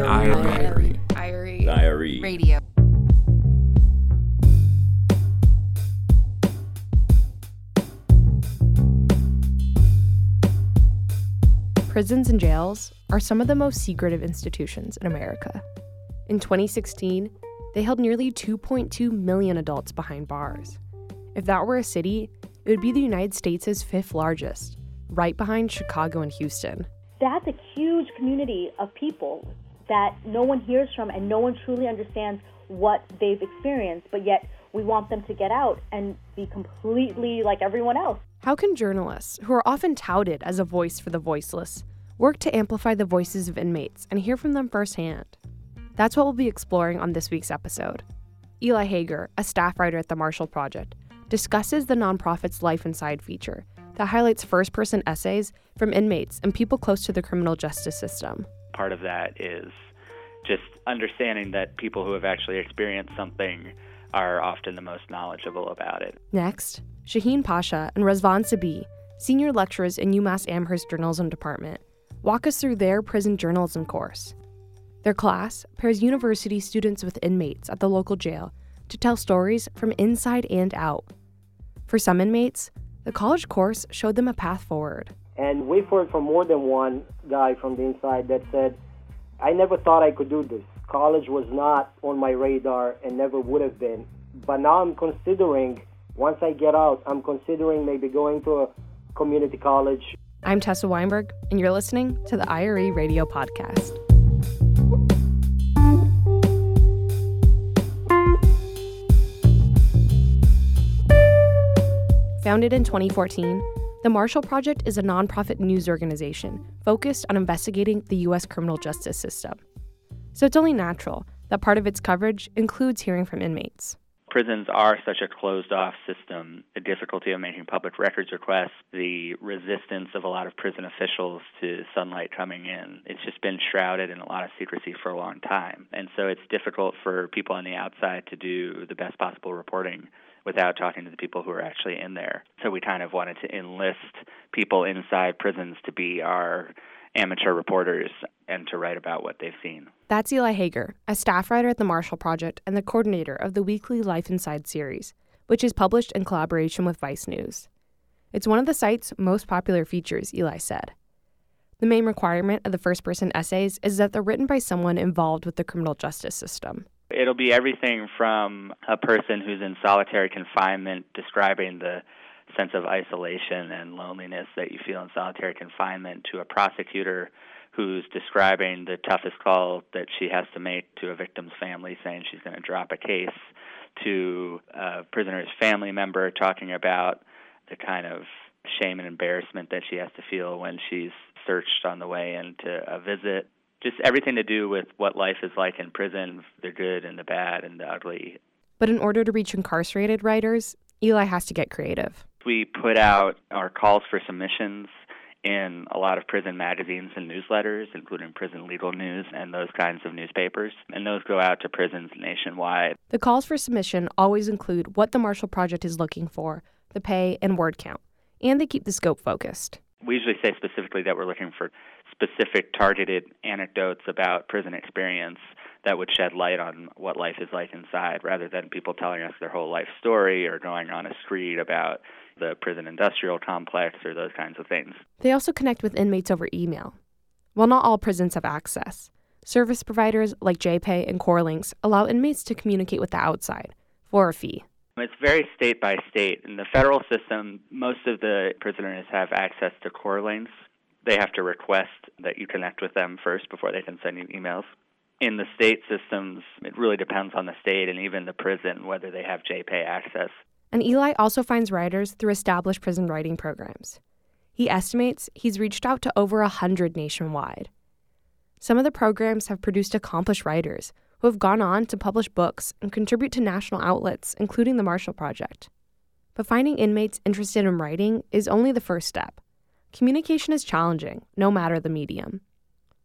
Diary. Diary. Diary. Radio. Prisons and jails are some of the most secretive institutions in America. In 2016, they held nearly 2.2 million adults behind bars. If that were a city, it would be the United States' fifth largest, right behind Chicago and Houston. That's a huge community of people that no one hears from and no one truly understands what they've experienced, but yet we want them to get out and be completely like everyone else. How can journalists, who are often touted as a voice for the voiceless, work to amplify the voices of inmates and hear from them firsthand? That's what we'll be exploring on this week's episode. Eli Hager, a staff writer at the Marshall Project, discusses the nonprofit's Life Inside feature that highlights first person essays from inmates and people close to the criminal justice system. Part of that is just understanding that people who have actually experienced something are often the most knowledgeable about it. Next, Shaheen Pasha and Razvan Sibii, senior lecturers in UMass Amherst Journalism Department, walk us through their prison journalism course. Their class pairs university students with inmates at the local jail to tell stories from inside and out. For some inmates, the college course showed them a path forward. And we've heard from more than one guy from the inside that said, I never thought I could do this. College was not on my radar and never would have been. But now I'm considering, once I get out, I'm considering maybe going to a community college. I'm Tessa Weinberg, and you're listening to the IRE Radio Podcast. Founded in 2014, the Marshall Project is a nonprofit news organization focused on investigating the U.S. criminal justice system. So it's only natural that part of its coverage includes hearing from inmates. Prisons are such a closed off system. The difficulty of making public records requests, the resistance of a lot of prison officials to sunlight coming in. It's just been shrouded in a lot of secrecy for a long time. And so it's difficult for people on the outside to do the best possible reporting without talking to the people who are actually in there. So we kind of wanted to enlist people inside prisons to be our amateur reporters and to write about what they've seen. That's Eli Hager, a staff writer at the Marshall Project and the coordinator of the weekly Life Inside series, which is published in collaboration with Vice News. It's one of the site's most popular features, Eli said. The main requirement of the first person essays is that they're written by someone involved with the criminal justice system. It'll be everything from a person who's in solitary confinement describing the sense of isolation and loneliness that you feel in solitary confinement to a prosecutor who's describing the toughest call that she has to make to a victim's family, saying she's going to drop a case, to a prisoner's family member talking about the kind of shame and embarrassment that she has to feel when she's searched on the way into a visit just everything to do with what life is like in prison the good and the bad and the ugly. But in order to reach incarcerated writers, Eli has to get creative. We put out our calls for submissions in a lot of prison magazines and newsletters, including Prison Legal News and those kinds of newspapers, and those go out to prisons nationwide. The calls for submission always include what the Marshall Project is looking for, the pay, and word count, and they keep the scope focused. We usually say specifically that we're looking for specific targeted anecdotes about prison experience that would shed light on what life is like inside rather than people telling us their whole life story or going on a screed about the prison industrial complex or those kinds of things. They also connect with inmates over email. While not all prisons have access, service providers like JPay and CorrLinks allow inmates to communicate with the outside for a fee. It's very state by state. In the federal system, most of the prisoners have access to CorrLinks, they have to request that you connect with them first before they can send you emails. In the state systems, it really depends on the state and even the prison whether they have JPay access. And Eli also finds writers through established prison writing programs. He estimates he's reached out to over a hundred nationwide. Some of the programs have produced accomplished writers who have gone on to publish books and contribute to national outlets, including the Marshall Project. But finding inmates interested in writing is only the first step. Communication is challenging, no matter the medium.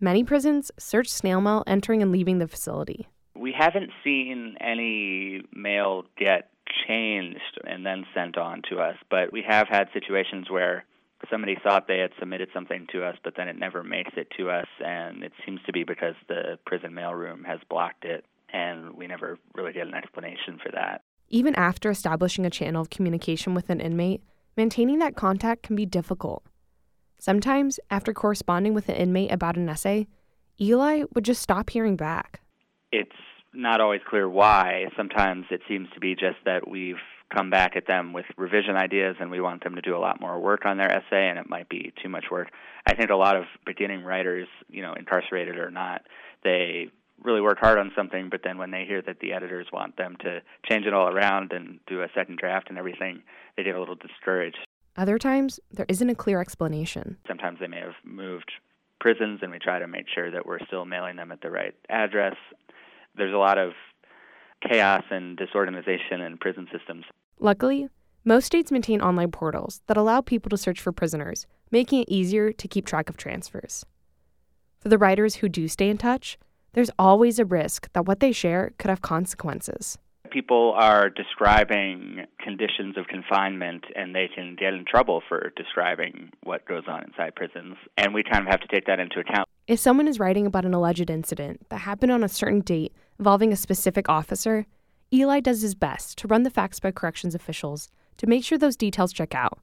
Many prisons search snail mail entering and leaving the facility. We haven't seen any mail get changed and then sent on to us, but we have had situations where somebody thought they had submitted something to us, but then it never makes it to us, and it seems to be because the prison mailroom has blocked it, and we never really get an explanation for that. Even after establishing a channel of communication with an inmate, maintaining that contact can be difficult. Sometimes, after corresponding with an inmate about an essay, Eli would just stop hearing back. It's not always clear why. Sometimes it seems to be just that we've come back at them with revision ideas and we want them to do a lot more work on their essay and it might be too much work. I think a lot of beginning writers, you know, incarcerated or not, they really work hard on something, but then when they hear that the editors want them to change it all around and do a second draft and everything, they get a little discouraged. Other times, there isn't a clear explanation. Sometimes they may have moved prisons, and we try to make sure that we're still mailing them at the right address. There's a lot of chaos and disorganization in prison systems. Luckily, most states maintain online portals that allow people to search for prisoners, making it easier to keep track of transfers. For the writers who do stay in touch, there's always a risk that what they share could have consequences. People are describing conditions of confinement and they can get in trouble for describing what goes on inside prisons, and we kind of have to take that into account. If someone is writing about an alleged incident that happened on a certain date involving a specific officer, Eli does his best to run the facts by corrections officials to make sure those details check out.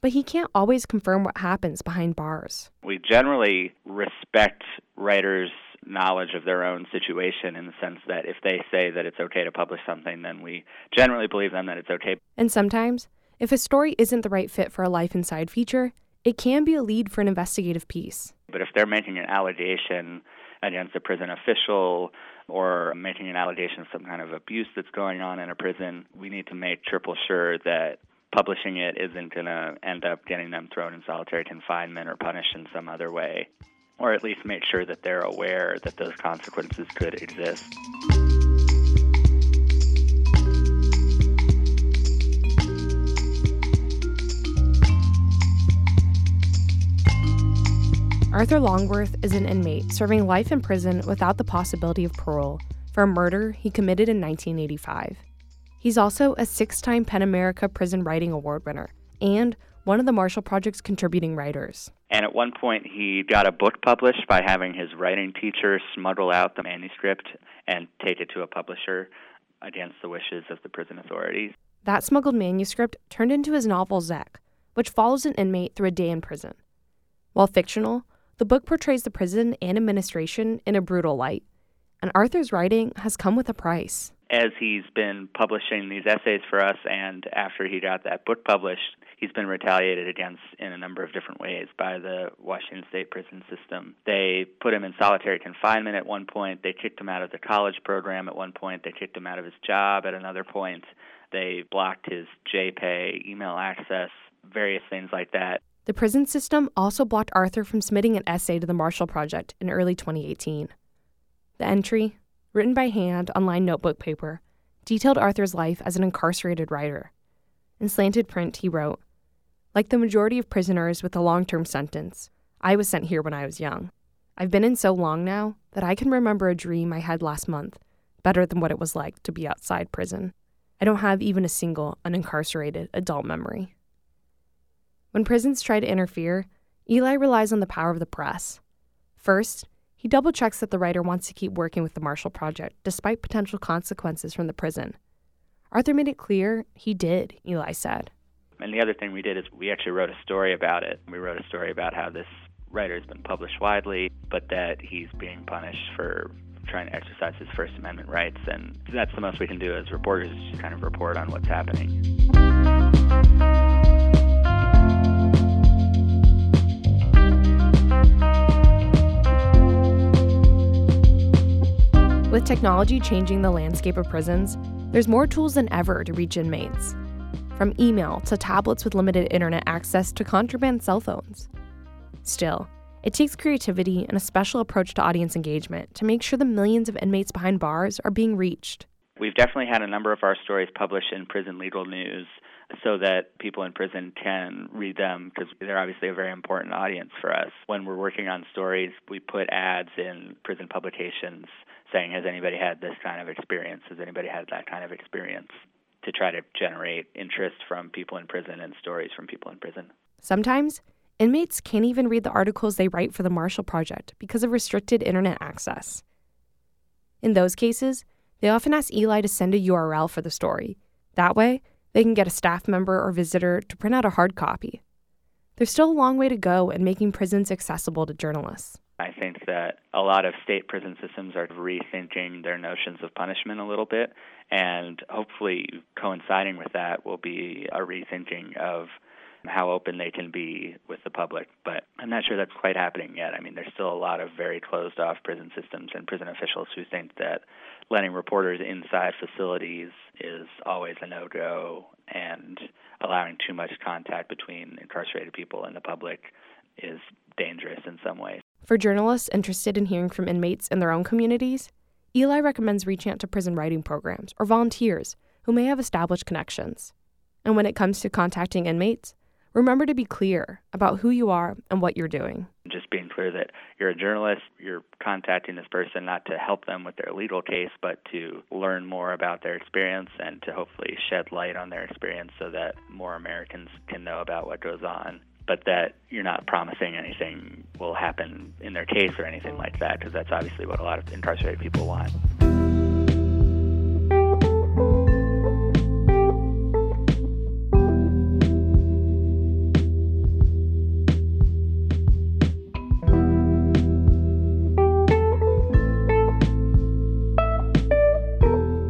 But he can't always confirm what happens behind bars. We generally respect writers' knowledge of their own situation in the sense that if they say that it's okay to publish something, then we generally believe them that it's okay. And sometimes, if a story isn't the right fit for a Life Inside feature, it can be a lead for an investigative piece. But if they're making an allegation against a prison official or making an allegation of some kind of abuse that's going on in a prison, we need to make triple sure that publishing it isn't going to end up getting them thrown in solitary confinement or punished in some other way, or at least make sure that they're aware that those consequences could exist. Arthur Longworth is an inmate serving life in prison without the possibility of parole for a murder he committed in 1985. He's also a six time PEN America Prison Writing Award winner and one of the Marshall Project's contributing writers. And at one point, he got a book published by having his writing teacher smuggle out the manuscript and take it to a publisher against the wishes of the prison authorities. That smuggled manuscript turned into his novel Zek, which follows an inmate through a day in prison. While fictional, the book portrays the prison and administration in a brutal light, and Arthur's writing has come with a price. As he's been publishing these essays for us, and after he got that book published, he's been retaliated against in a number of different ways by the Washington State prison system. They put him in solitary confinement at one point, they kicked him out of the college program at one point, they kicked him out of his job at another point, they blocked his JPay email access, various things like that. The prison system also blocked Arthur from submitting an essay to the Marshall Project in early 2018. The entry, written by hand on lined notebook paper, detailed Arthur's life as an incarcerated writer. In slanted print, he wrote Like the majority of prisoners with a long term sentence, I was sent here when I was young. I've been in so long now that I can remember a dream I had last month better than what it was like to be outside prison. I don't have even a single unincarcerated adult memory. When prisons try to interfere, Eli relies on the power of the press. First, he double checks that the writer wants to keep working with the Marshall Project despite potential consequences from the prison. Arthur made it clear he did, Eli said. And the other thing we did is we actually wrote a story about it. We wrote a story about how this writer has been published widely, but that he's being punished for trying to exercise his First Amendment rights. And that's the most we can do as reporters, is just kind of report on what's happening. With technology changing the landscape of prisons, there's more tools than ever to reach inmates. From email to tablets with limited internet access to contraband cell phones. Still, it takes creativity and a special approach to audience engagement to make sure the millions of inmates behind bars are being reached. We've definitely had a number of our stories published in Prison Legal News so that people in prison can read them because they're obviously a very important audience for us. When we're working on stories, we put ads in prison publications saying, Has anybody had this kind of experience? Has anybody had that kind of experience? To try to generate interest from people in prison and stories from people in prison. Sometimes, inmates can't even read the articles they write for the Marshall Project because of restricted internet access. In those cases, they often ask Eli to send a URL for the story. That way, they can get a staff member or visitor to print out a hard copy. There's still a long way to go in making prisons accessible to journalists. I think that a lot of state prison systems are rethinking their notions of punishment a little bit, and hopefully, coinciding with that will be a rethinking of how open they can be with the public. But I'm not sure that's quite happening yet. I mean, there's still a lot of very closed off prison systems and prison officials who think that letting reporters inside facilities is always a no go, and allowing too much contact between incarcerated people and the public is dangerous in some ways. For journalists interested in hearing from inmates in their own communities, Eli recommends reaching out to prison writing programs or volunteers who may have established connections. And when it comes to contacting inmates, remember to be clear about who you are and what you're doing. Just being clear that you're a journalist, you're contacting this person not to help them with their legal case, but to learn more about their experience and to hopefully shed light on their experience so that more Americans can know about what goes on. But that you're not promising anything will happen in their case or anything like that, because that's obviously what a lot of incarcerated people want.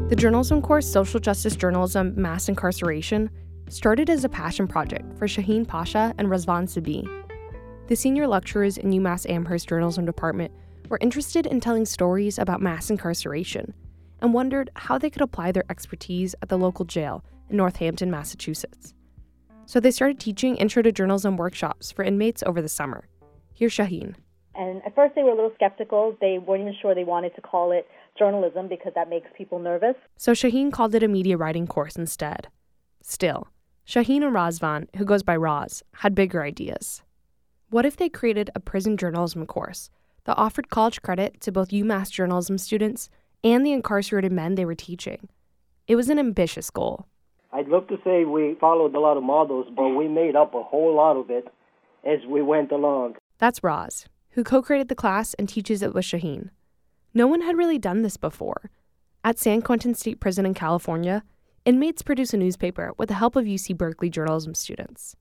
The journalism course, Social Justice Journalism Mass Incarceration, started as a passion project for Shaheen Pasha and Razvan Sibii. The senior lecturers in UMass Amherst Journalism Department were interested in telling stories about mass incarceration and wondered how they could apply their expertise at the local jail in Northampton, Massachusetts. So they started teaching intro to journalism workshops for inmates over the summer. Here's Shaheen. And at first they were a little skeptical. They weren't even sure they wanted to call it journalism because that makes people nervous. So Shaheen called it a media writing course instead. Still, Shaheen and Razvan, who goes by Roz, had bigger ideas. What if they created a prison journalism course that offered college credit to both UMass journalism students and the incarcerated men they were teaching? It was an ambitious goal. I'd love to say we followed a lot of models, but we made up a whole lot of it as we went along. That's Roz, who co created the class and teaches it with Shaheen. No one had really done this before. At San Quentin State Prison in California, inmates produce a newspaper with the help of UC Berkeley journalism students.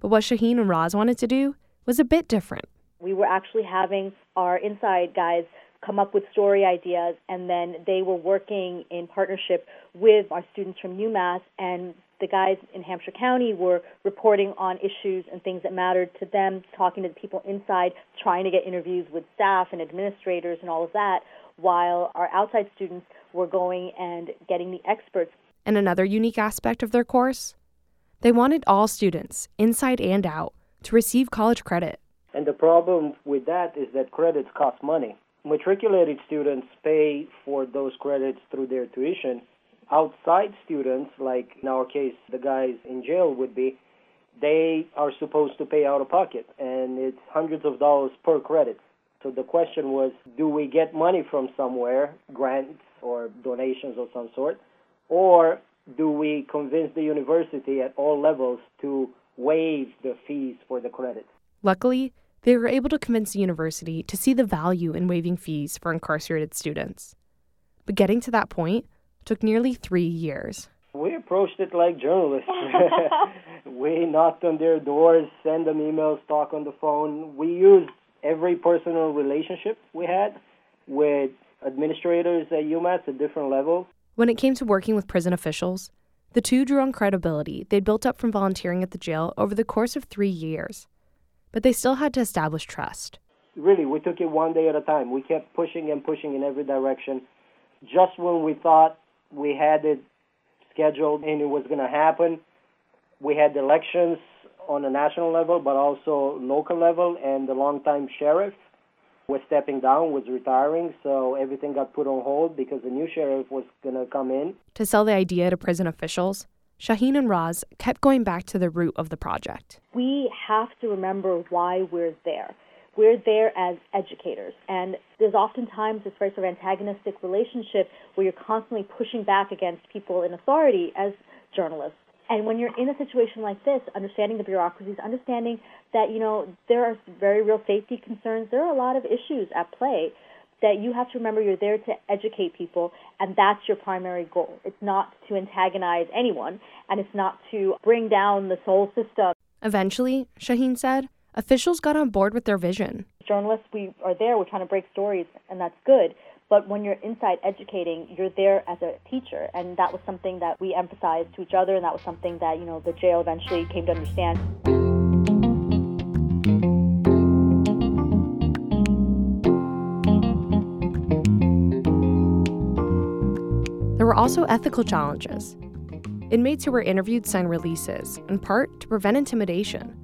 But what Shaheen and Roz wanted to do was a bit different. We were actually having our inside guys come up with story ideas, and then they were working in partnership with our students from UMass and the guys in Hampshire County were reporting on issues and things that mattered to them, talking to the people inside, trying to get interviews with staff and administrators and all of that, while our outside students were going and getting the experts. And another unique aspect of their course? They wanted all students, inside and out, to receive college credit. And the problem with that is that credits cost money. Matriculated students pay for those credits through their tuition outside students, like in our case, the guys in jail would be, they are supposed to pay out of pocket, and it's hundreds of dollars per credit. So the question was, do we get money from somewhere, grants or donations of some sort, or do we convince the university at all levels to waive the fees for the credits? Luckily, they were able to convince the university to see the value in waiving fees for incarcerated students. But getting to that point took nearly three years. We approached it like journalists. we knocked on their doors, sent them emails, talk on the phone. We used every personal relationship we had with administrators at UMass at different levels. When it came to working with prison officials, the two drew on credibility they'd built up from volunteering at the jail over the course of three years. But they still had to establish trust. Really, we took it one day at a time. We kept pushing and pushing in every direction. Just when we thought we had it scheduled and it was going to happen. We had elections on a national level, but also local level, and the longtime sheriff was stepping down, was retiring, so everything got put on hold because the new sheriff was going to come in. To sell the idea to prison officials, Shaheen and Raz kept going back to the root of the project. We have to remember why we're there. We're there as educators, and there's oftentimes this very sort of antagonistic relationship where you're constantly pushing back against people in authority as journalists. And when you're in a situation like this, understanding the bureaucracies, understanding that, you know, there are very real safety concerns, there are a lot of issues at play that you have to remember you're there to educate people and that's your primary goal. It's not to antagonize anyone and it's not to bring down this whole system. Eventually, Shaheen said, officials got on board with their vision. Journalists, we are there, we're trying to break stories, and that's good. But when you're inside educating, you're there as a teacher, and that was something that we emphasized to each other, and that was something that you know the jail eventually came to understand. There were also ethical challenges. Inmates who were interviewed signed releases, in part to prevent intimidation.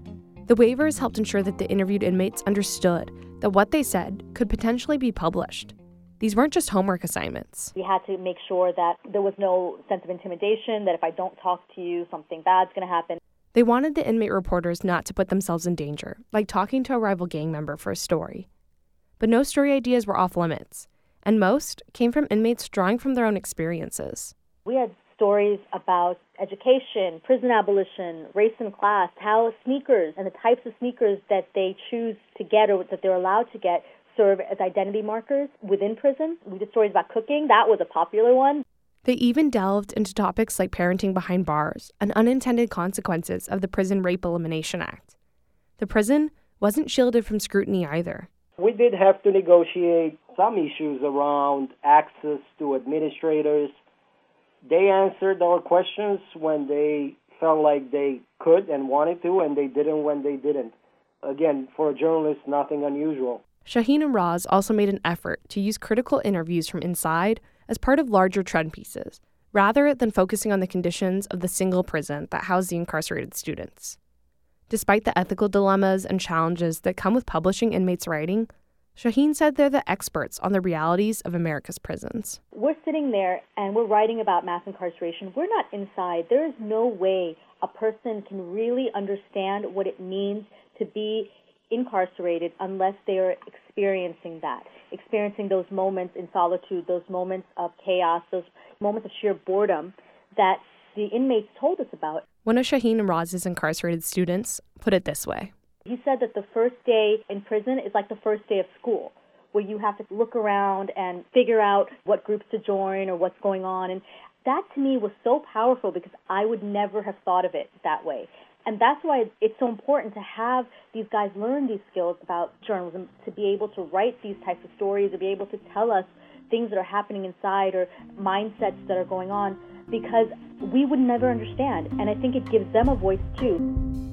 The waivers helped ensure that the interviewed inmates understood that what they said could potentially be published. These weren't just homework assignments. We had to make sure that there was no sense of intimidation, that if I don't talk to you, something bad's going to happen. They wanted the inmate reporters not to put themselves in danger, like talking to a rival gang member for a story. But no story ideas were off limits, and most came from inmates drawing from their own experiences. We had stories about education, prison abolition, race and class, how sneakers and the types of sneakers that they choose to get or that they're allowed to get serve as identity markers within prison. We did stories about cooking. That was a popular one. They even delved into topics like parenting behind bars and unintended consequences of the Prison Rape Elimination Act. The prison wasn't shielded from scrutiny either. We did have to negotiate some issues around access to administrators. They answered our questions when they felt like they could and wanted to, and they didn't when they didn't. Again, for a journalist, nothing unusual. Shaheen and Raz also made an effort to use critical interviews from inside as part of larger trend pieces, rather than focusing on the conditions of the single prison that housed the incarcerated students. Despite the ethical dilemmas and challenges that come with publishing inmates' writing, Shaheen said they're the experts on the realities of America's prisons. We're sitting there and we're writing about mass incarceration. We're not inside. There is no way a person can really understand what it means to be incarcerated unless they are experiencing that, experiencing those moments in solitude, those moments of chaos, those moments of sheer boredom that the inmates told us about. One of Shaheen and Raz's incarcerated students put it this way He said that the first day in prison is like the first day of school, where you have to look around and figure out what groups to join or what's going on. And that to me was so powerful because I would never have thought of it that way. And that's why it's so important to have these guys learn these skills about journalism, to be able to write these types of stories, to be able to tell us things that are happening inside or mindsets that are going on, because we would never understand. And I think it gives them a voice too.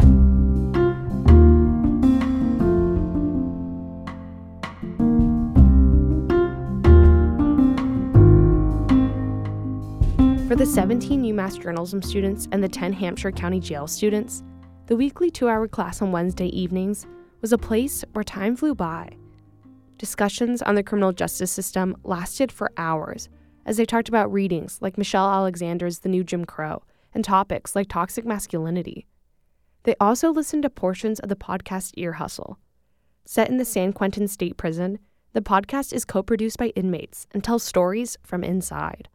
The 17 UMass journalism students and the 10 Hampshire County Jail students, the weekly two hour class on Wednesday evenings was a place where time flew by. Discussions on the criminal justice system lasted for hours as they talked about readings like Michelle Alexander's The New Jim Crow and topics like toxic masculinity. They also listened to portions of the podcast Ear Hustle. Set in the San Quentin State Prison, the podcast is co produced by inmates and tells stories from inside.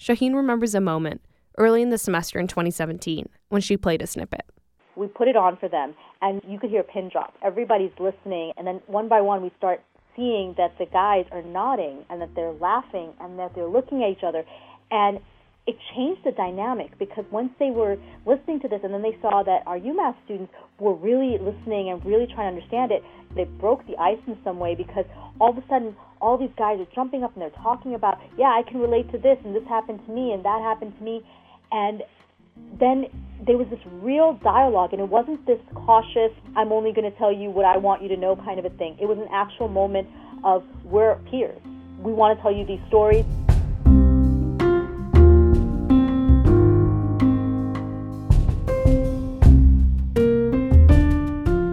Shaheen remembers a moment early in the semester in 2017 when she played a snippet. We put it on for them, and you could hear a pin drop. Everybody's listening, and then one by one, we start seeing that the guys are nodding and that they're laughing and that they're looking at each other. And it changed the dynamic because once they were listening to this and then they saw that our UMass students were really listening and really trying to understand it, they broke the ice in some way because all of a sudden all these guys are jumping up and they're talking about, yeah, I can relate to this and this happened to me and that happened to me. And then there was this real dialogue and it wasn't this cautious, I'm only going to tell you what I want you to know kind of a thing. It was an actual moment of we're peers. We want to tell you these stories.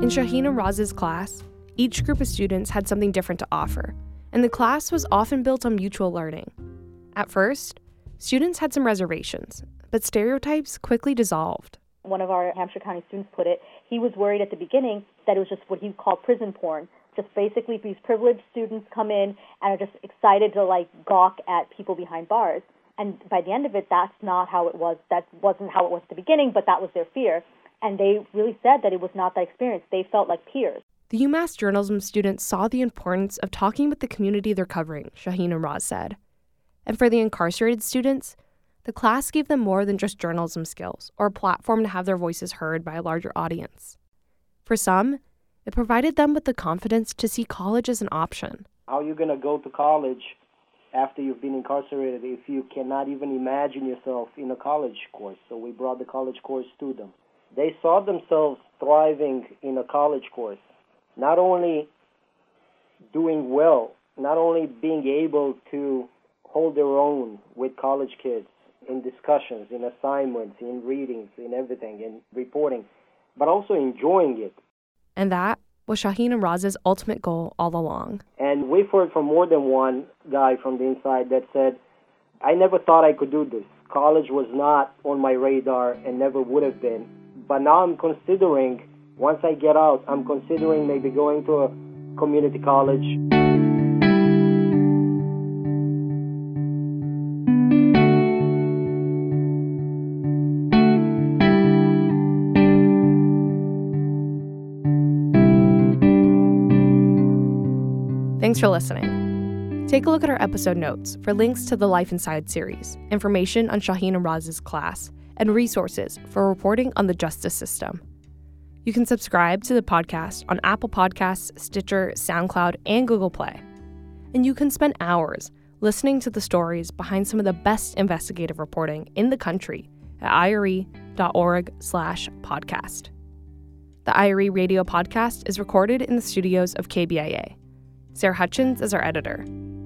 In Shahina Raz's class, each group of students had something different to offer and the class was often built on mutual learning. At first, students had some reservations, but stereotypes quickly dissolved. One of our Hampshire County students put it, he was worried at the beginning that it was just what he called prison porn. Just basically these privileged students come in and are just excited to like gawk at people behind bars. And by the end of it, that's not how it was. That wasn't how it was at the beginning, but that was their fear. And they really said that it was not that experience. They felt like peers. The UMass journalism students saw the importance of talking with the community they're covering, Shaheen and Roz said. And for the incarcerated students, the class gave them more than just journalism skills or a platform to have their voices heard by a larger audience. For some, it provided them with the confidence to see college as an option. How are you going to go to college after you've been incarcerated if you cannot even imagine yourself in a college course? So we brought the college course to them. They saw themselves thriving in a college course, not only doing well, not only being able to hold their own with college kids in discussions, in assignments, in readings, in everything, in reporting, but also enjoying it. And that was Shaheen and Roz's ultimate goal all along. And we've heard from more than one guy from the inside that said, I never thought I could do this. College was not on my radar and never would have been. But now I'm considering, once I get out, I'm considering maybe going to a community college. Thanks for listening. Take a look at our episode notes for links to the Life Inside series, information on Shaheen and Roz's class, and resources for reporting on the justice system. You can subscribe to the podcast on Apple Podcasts, Stitcher, SoundCloud, and Google Play. And you can spend hours listening to the stories behind some of the best investigative reporting in the country at ire.org slash podcast. The IRE Radio Podcast is recorded in the studios of KBIA. Sarah Hutchins is our editor.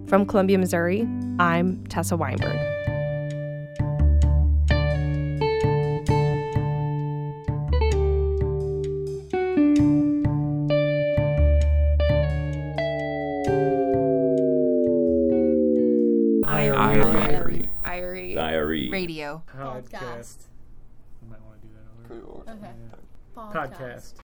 From Columbia, Missouri, I'm Tessa Weinberg. Radio. Podcast. You might want to do that over. Okay. Podcast.